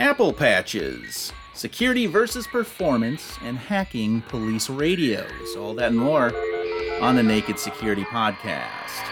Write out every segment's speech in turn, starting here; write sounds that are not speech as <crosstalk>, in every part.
Apple Patches, Security versus Performance, and Hacking Police Radios. All that and more on the Naked Security Podcast.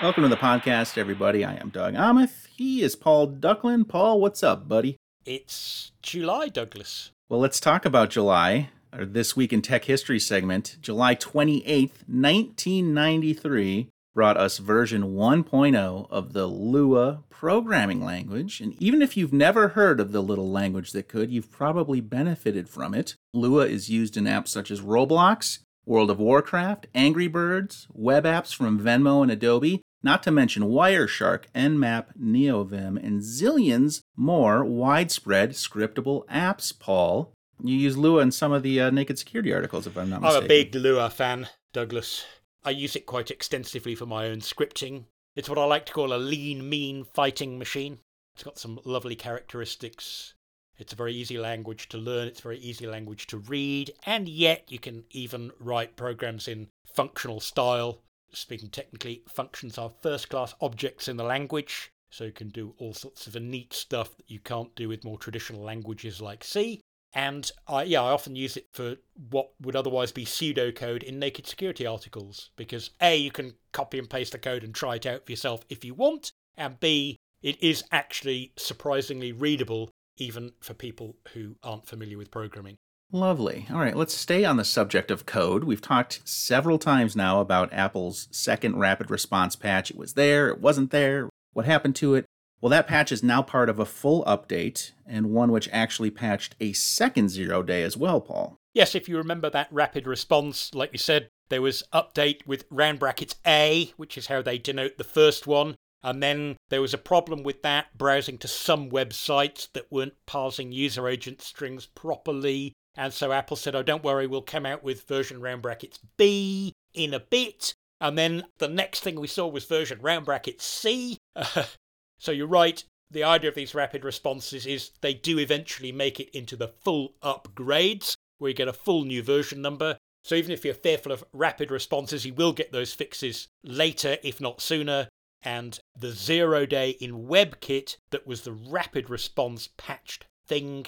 Welcome to the podcast, everybody. I am Doug Aamoth. He is Paul Ducklin. Paul, what's up, buddy? It's July, Douglas. Well, let's talk about July, or This Week in Tech History segment. July 28th, 1993, brought us version 1.0 of the Lua programming language. And even if you've never heard of the little language that could, you've probably benefited from it. Lua is used in apps such as Roblox, World of Warcraft, Angry Birds, web apps from Venmo and Adobe, not to mention Wireshark, Nmap, NeoVim, and zillions more widespread scriptable apps, Paul. You use Lua in some of the uh, Naked Security articles, if I'm not mistaken. I'm a big Lua fan, Douglas. I use it quite extensively for my own scripting. It's what I like to call a lean, mean fighting machine. It's got some lovely characteristics. It's a very easy language to learn, it's a very easy language to read, and yet you can even write programs in functional style speaking technically, functions are first class objects in the language, so you can do all sorts of neat stuff that you can't do with more traditional languages like C. And I, yeah, I often use it for what would otherwise be pseudocode in naked security articles because A, you can copy and paste the code and try it out for yourself if you want, and B, it is actually surprisingly readable even for people who aren't familiar with programming. Lovely. All right, let's stay on the subject of code. We've talked several times now about Apple's second rapid response patch. It was there, it wasn't there. What happened to it? Well, that patch is now part of a full update and one which actually patched a second zero day as well, Paul. Yes, if you remember that rapid response, like you said, there was update with round brackets A, which is how they denote the first one. And then there was a problem with that browsing to some websites that weren't parsing user agent strings properly. And so Apple said, oh, don't worry, we'll come out with version round brackets B in a bit. And then the next thing we saw was version round brackets C. Uh, <laughs> so you're right. The idea of these rapid responses is they do eventually make it into the full upgrades, where you get a full new version number. So even if you're fearful of rapid responses, you will get those fixes later, if not sooner. And the zero day in WebKit, that was the rapid response patched thing,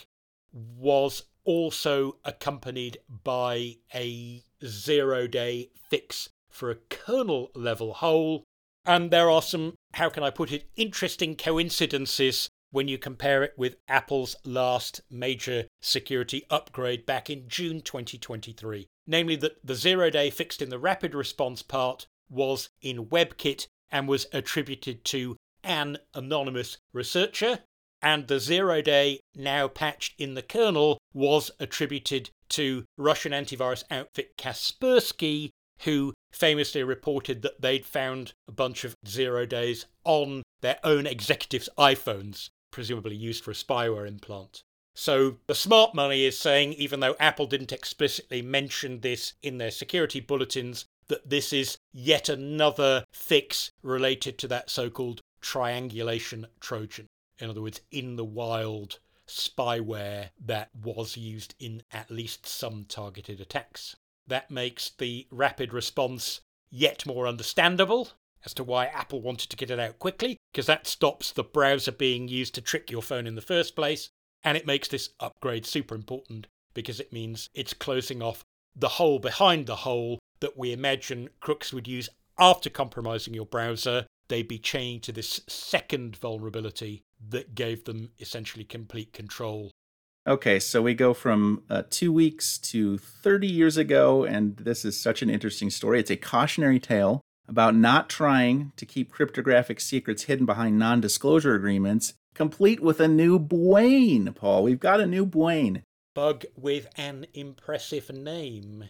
was also accompanied by a zero day fix for a kernel level hole. And there are some, how can I put it, interesting coincidences when you compare it with Apple's last major security upgrade back in June 2023. Namely, that the zero day fixed in the rapid response part was in WebKit and was attributed to an anonymous researcher, and the zero day now patched in the kernel was attributed to Russian antivirus outfit Kaspersky, who famously reported that they'd found a bunch of zero days on their own executives' iPhones, presumably used for a spyware implant. So the smart money is saying, even though Apple didn't explicitly mention this in their security bulletins, that this is yet another fix related to that so called triangulation Trojan in other words, in the wild spyware that was used in at least some targeted attacks. That makes the rapid response yet more understandable as to why Apple wanted to get it out quickly, because that stops the browser being used to trick your phone in the first place, and it makes this upgrade super important because it means it's closing off the hole behind the hole that we imagine crooks would use after compromising your browser. They'd be chained to this second vulnerability that gave them essentially complete control. Okay, so we go from uh, two weeks to 30 years ago, and this is such an interesting story. It's a cautionary tale about not trying to keep cryptographic secrets hidden behind non disclosure agreements, complete with a new BWAIN, Paul. We've got a new BWAIN. Bug with an impressive name.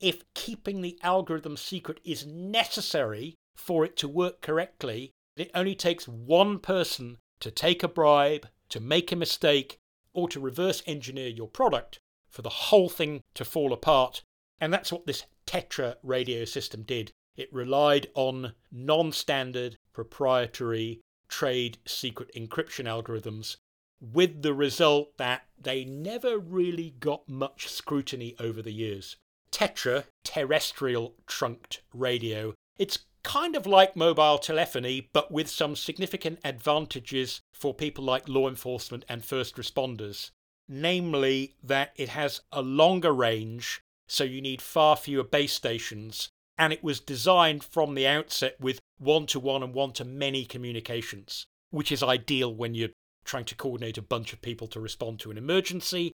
If keeping the algorithm secret is necessary for it to work correctly, it only takes one person to take a bribe, to make a mistake, or to reverse engineer your product for the whole thing to fall apart. And that's what this Tetra radio system did. It relied on non standard, proprietary, trade secret encryption algorithms, with the result that they never really got much scrutiny over the years. Tetra terrestrial trunked radio. It's kind of like mobile telephony, but with some significant advantages for people like law enforcement and first responders. Namely, that it has a longer range, so you need far fewer base stations, and it was designed from the outset with one to one and one to many communications, which is ideal when you're trying to coordinate a bunch of people to respond to an emergency.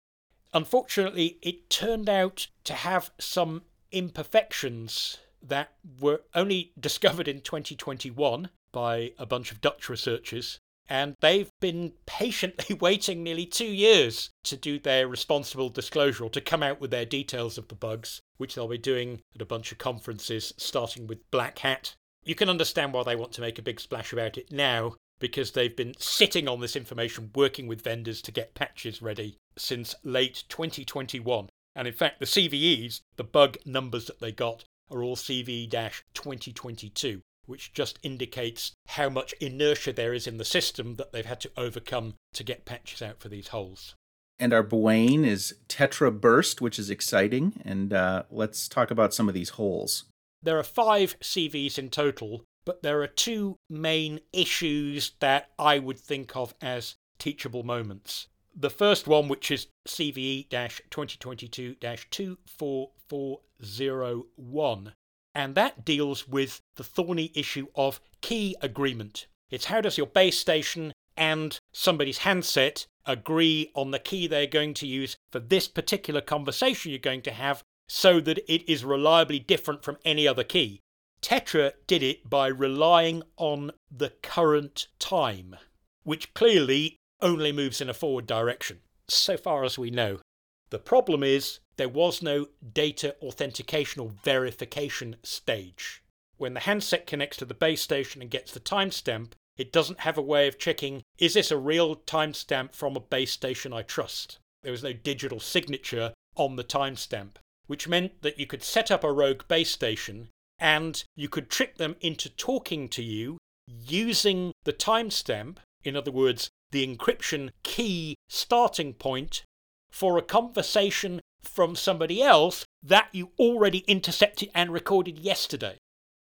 Unfortunately, it turned out to have some imperfections that were only <laughs> discovered in 2021 by a bunch of Dutch researchers. And they've been patiently <laughs> waiting nearly two years to do their responsible disclosure or to come out with their details of the bugs, which they'll be doing at a bunch of conferences, starting with Black Hat. You can understand why they want to make a big splash about it now, because they've been sitting on this information, working with vendors to get patches ready since late 2021. And in fact, the CVEs, the bug numbers that they got, are all CVE 2022, which just indicates how much inertia there is in the system that they've had to overcome to get patches out for these holes. And our BWAIN is Tetra Burst, which is exciting. And uh, let's talk about some of these holes. There are five CVEs in total, but there are two main issues that I would think of as teachable moments. The first one, which is CVE 2022 24401, and that deals with the thorny issue of key agreement. It's how does your base station and somebody's handset agree on the key they're going to use for this particular conversation you're going to have so that it is reliably different from any other key. Tetra did it by relying on the current time, which clearly only moves in a forward direction, so far as we know. The problem is there was no data authentication or verification stage. When the handset connects to the base station and gets the timestamp, it doesn't have a way of checking is this a real timestamp from a base station I trust? There was no digital signature on the timestamp, which meant that you could set up a rogue base station and you could trick them into talking to you using the timestamp, in other words, the encryption key starting point for a conversation from somebody else that you already intercepted and recorded yesterday.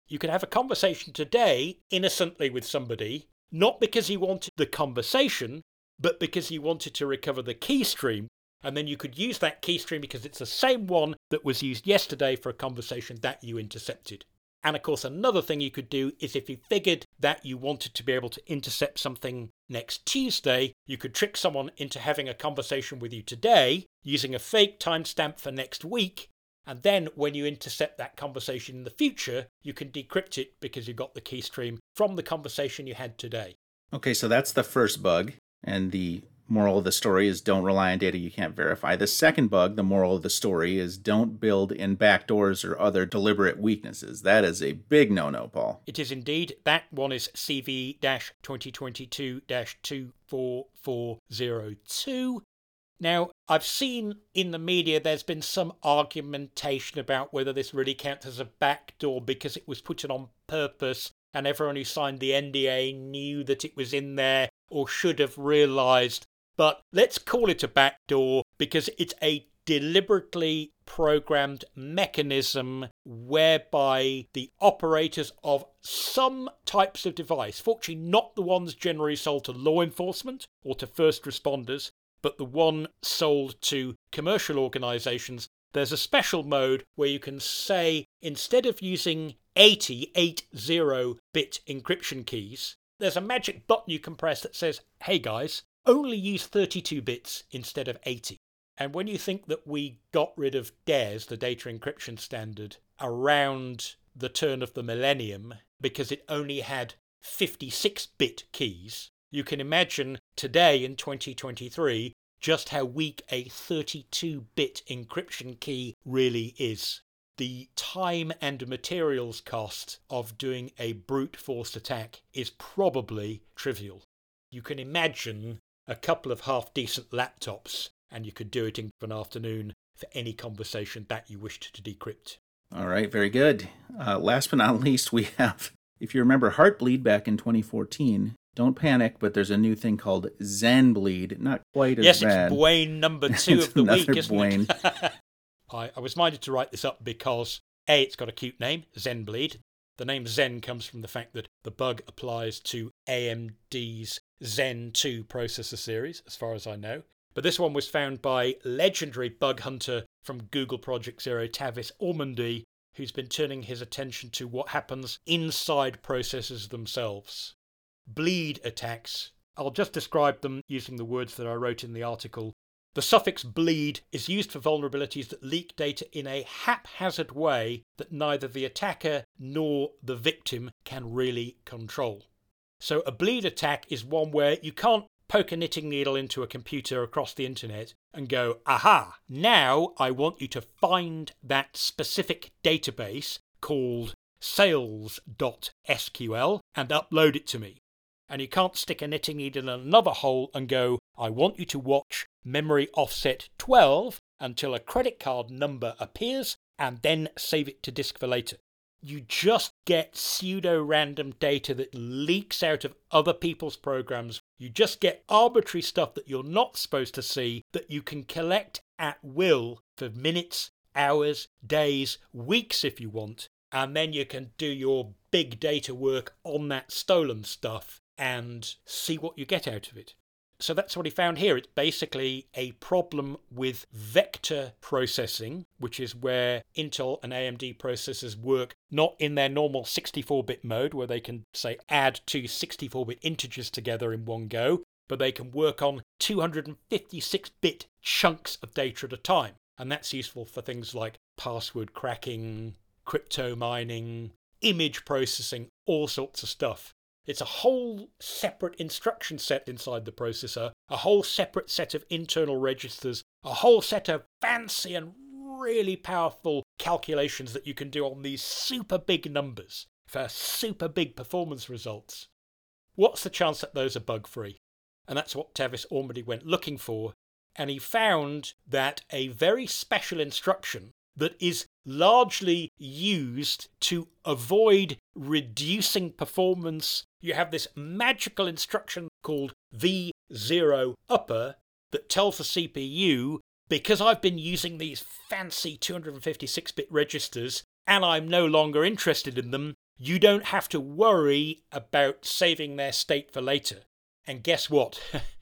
You could have a conversation today innocently with somebody, not because you wanted the conversation, but because you wanted to recover the key stream. And then you could use that key stream because it's the same one that was used yesterday for a conversation that you intercepted. And of course, another thing you could do is if you figured that you wanted to be able to intercept something next Tuesday, you could trick someone into having a conversation with you today using a fake timestamp for next week. And then when you intercept that conversation in the future, you can decrypt it because you got the keystream from the conversation you had today. Okay, so that's the first bug. And the moral of the story is don't rely on data you can't verify. The second bug, the moral of the story, is don't build in backdoors or other deliberate weaknesses. That is a big no no, Paul. It is indeed. That one is CVE 2022 24402. Now, I've seen in the media there's been some argumentation about whether this really counts as a backdoor because it was put in on purpose and everyone who signed the NDA knew that it was in there or should have realized but let's call it a backdoor because it's a deliberately programmed mechanism whereby the operators of some types of device, fortunately not the ones generally sold to law enforcement or to first responders, but the one sold to commercial organizations, there's a special mode where you can say instead of using 80, 80 bit encryption keys, there's a magic button you can press that says, hey guys, only use 32 bits instead of 80. And when you think that we got rid of DARES, the data encryption standard, around the turn of the millennium because it only had 56 bit keys, you can imagine today in 2023 just how weak a 32 bit encryption key really is. The time and materials cost of doing a brute force attack is probably trivial. You can imagine a couple of half decent laptops, and you could do it in an afternoon for any conversation that you wished to decrypt. All right, very good. Uh, last but not <laughs> least, we have, if you remember Heartbleed back in 2014, don't panic, but there's a new thing called Zenbleed. Not quite as yes, bad. Yes, it's BWAIN number <laughs> two of the week, isn't BWAIN. it? <laughs> I, I was minded to write this up because A, it's got a cute name, Zenbleed. The name Zen comes from the fact that the bug applies to AMD's Zen 2 processor series, as far as I know. But this one was found by legendary bug hunter from Google Project Zero, Tavis Ormandy, who's been turning his attention to what happens inside processors themselves. Bleed attacks. I'll just describe them using the words that I wrote in the article. The suffix bleed is used for vulnerabilities that leak data in a haphazard way that neither the attacker nor the victim can really control. So, a bleed attack is one where you can't poke a knitting needle into a computer across the internet and go, aha, now I want you to find that specific database called sales.sql and upload it to me. And you can't stick a knitting needle in another hole and go, I want you to watch memory offset 12 until a credit card number appears and then save it to disk for later you just get pseudo random data that leaks out of other people's programs. You just get arbitrary stuff that you're not supposed to see that you can collect at will for minutes, hours, days, weeks if you want. And then you can do your big data work on that stolen stuff and see what you get out of it. So that's what he found here. It's basically a problem with vector processing, which is where Intel and AMD processors work not in their normal 64 bit mode, where they can, say, add two 64 bit integers together in one go, but they can work on 256 bit chunks of data at a time. And that's useful for things like password cracking, crypto mining, image processing, all sorts of stuff. It's a whole separate instruction set inside the processor, a whole separate set of internal registers, a whole set of fancy and really powerful calculations that you can do on these super big numbers for super big performance results. What's the chance that those are bug free? And that's what Tavis Ormandy went looking for, and he found that a very special instruction that is largely used to avoid reducing performance. You have this magical instruction called V0 upper that tells the CPU because I've been using these fancy 256 bit registers and I'm no longer interested in them, you don't have to worry about saving their state for later. And guess what? <laughs>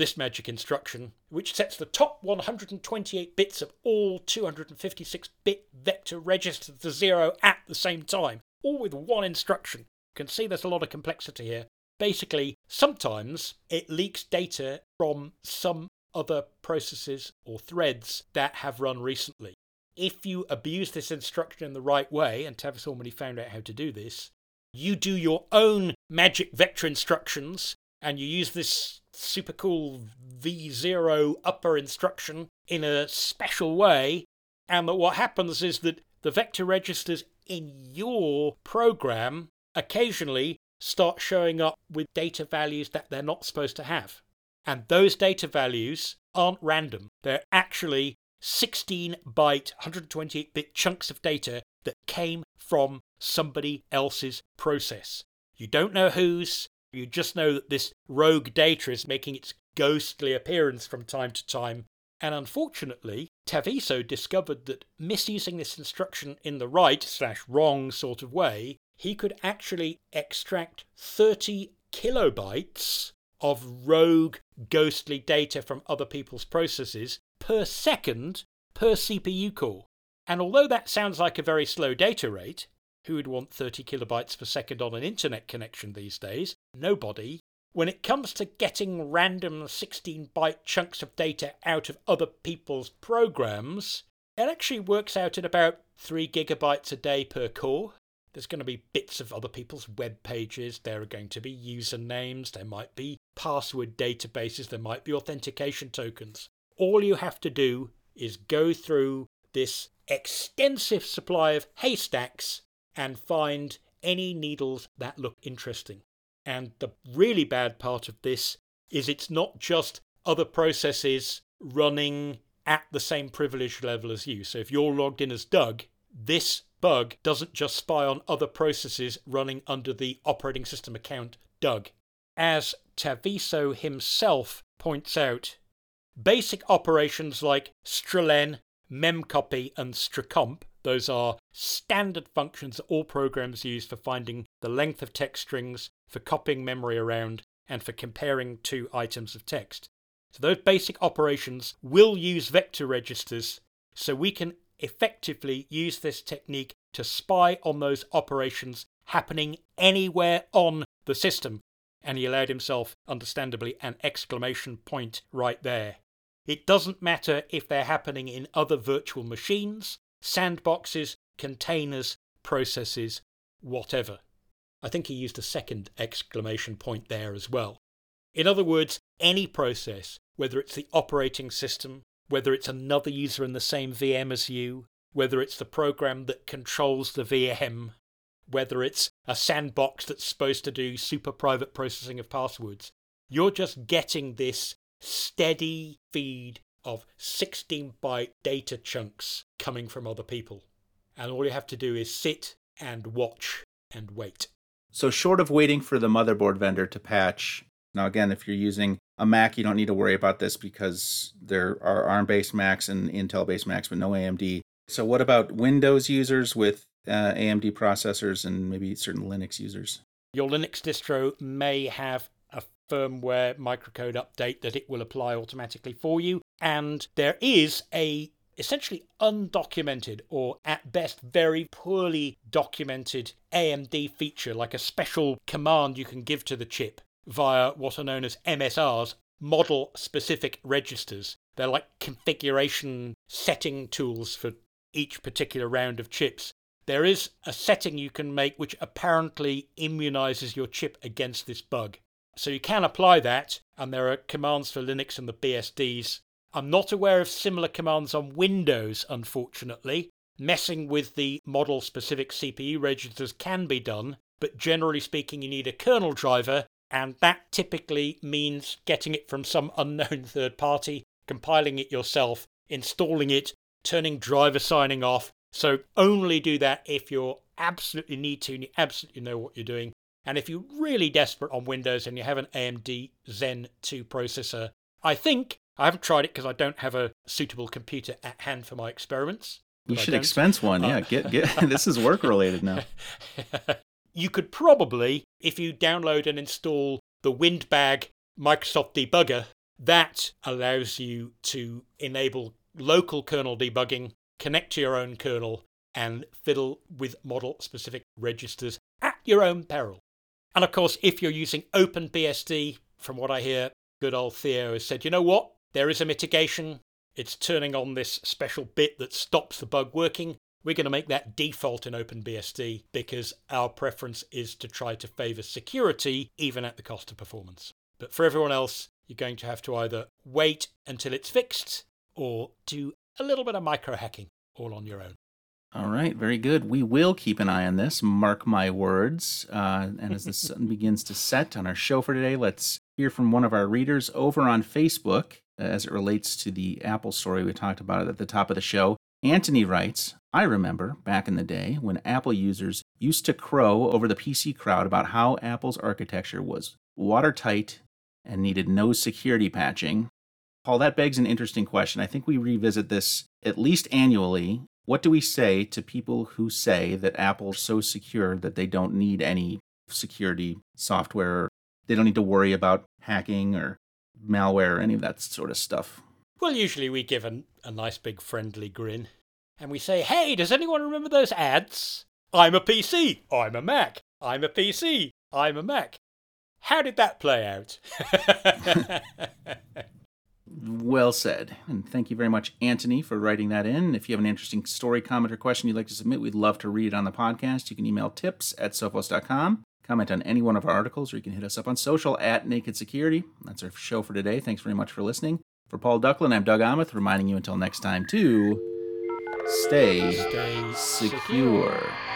this magic instruction, which sets the top 128 bits of all 256 bit vector registers to zero at the same time, all with one instruction. You can see there's a lot of complexity here. Basically, sometimes it leaks data from some other processes or threads that have run recently. If you abuse this instruction in the right way, and Tavis Ormandy found out how to do this, you do your own magic vector instructions and you use this super cool V0 upper instruction in a special way, and that what happens is that the vector registers in your program occasionally start showing up with data values that they're not supposed to have. And those data values aren't random, they're actually 16 byte, 128 bit chunks of data that came from somebody else's process. You don't know whose, you just know that this rogue data is making its ghostly appearance from time to time. And unfortunately, Taviso discovered that misusing this instruction in the right slash wrong sort of way, he could actually extract 30 kilobytes of rogue ghostly data from other people's processes per second per CPU core. And although that sounds like a very slow data rate, who would want 30 kilobytes per second on an internet connection these days? Nobody. When it comes to getting random 16 byte chunks of data out of other people's programs, it actually works out at about 3 gigabytes a day per core. There's going to be bits of other people's web pages, there are going to be usernames, there might be password databases, there might be authentication tokens. All you have to do is go through this extensive supply of haystacks and find any needles that look interesting. And the really bad part of this is it's not just other processes running at the same privilege level as you. So if you're logged in as Doug, this bug doesn't just spy on other processes running under the operating system account Doug. As Taviso himself points out, basic operations like strlen, memcopy and strcomp. Those are standard functions that all programs use for finding the length of text strings, for copying memory around, and for comparing two items of text. So those basic operations will use vector registers, so we can effectively use this technique to spy on those operations happening anywhere on the system. And he allowed himself, understandably, an exclamation point right there. It doesn't matter if they're happening in other virtual machines, sandboxes, containers, processes, whatever. I think he used a second exclamation point there as well. In other words, any process, whether it's the operating system, whether it's another user in the same VM as you, whether it's the program that controls the VM, whether it's a sandbox that's supposed to do super private processing of passwords, you're just getting this steady feed of 16 byte data chunks coming from other people. And all you have to do is sit and watch and wait. So, short of waiting for the motherboard vendor to patch, now again, if you're using a Mac, you don't need to worry about this because there are ARM based Macs and Intel based Macs, but no AMD. So, what about Windows users with uh, AMD processors and maybe certain Linux users? Your Linux distro may have firmware microcode update that it will apply automatically for you. And there is a essentially undocumented or at best very poorly documented AMD feature, like a special command you can give to the chip via what are known as MSRs, model specific registers. They're like configuration setting tools for each particular round of chips. There is a setting you can make which apparently immunizes your chip against this bug. So you can apply that, and there are commands for Linux and the BSDs I'm not aware of similar commands on Windows, unfortunately. Messing with the model specific CPU registers can be done, but generally speaking, you need a kernel driver, and that typically means getting it from some unknown <laughs> third party, compiling it yourself, installing it, turning driver signing off. So only do that if you absolutely need to and you absolutely know what you're doing. And if you're really desperate on Windows and you have an AMD Zen 2 processor, I think I haven't tried it because I don't have a suitable computer at hand for my experiments. You should expense one. Yeah, uh, get get. <laughs> this is work related now. <laughs> you could probably, if you download and install the WinDbg Microsoft debugger, that allows you to enable local kernel debugging, connect to your own kernel, and fiddle with model specific registers at your own peril. And of course, if you're using OpenBSD, from what I hear, good old Theo has said, you know what? There is a mitigation. It's turning on this special bit that stops the bug working. We're going to make that default in OpenBSD because our preference is to try to favor security even at the cost of performance. But for everyone else, you're going to have to either wait until it's fixed or do a little bit of micro hacking all on your own. All right, very good. We will keep an eye on this. Mark my words. Uh, and as the sun <laughs> begins to set on our show for today, let's hear from one of our readers over on Facebook as it relates to the Apple story we talked about at the top of the show. Anthony writes, I remember back in the day when Apple users used to crow over the PC crowd about how Apple's architecture was watertight and needed no security patching. Paul, that begs an interesting question. I think we revisit this at least annually. What do we say to people who say that Apple's so secure that they don't need any security software? They don't need to worry about hacking or malware or any of that sort of stuff? Well, usually we give a, a nice big friendly grin and we say, hey, does anyone remember those ads? I'm a PC, I'm a Mac. I'm a PC, I'm a Mac. How did that play out? <laughs> well said. And thank you very much, Anthony, for writing that in. If you have an interesting story, comment, or question you'd like to submit, we'd love to read it on the podcast. You can email tips at sophos.com. Comment on any one of our articles, or you can hit us up on social at Naked Security. That's our show for today. Thanks very much for listening. For Paul Ducklin, I'm Doug Aamoth, reminding you until next time to stay, stay secure. secure.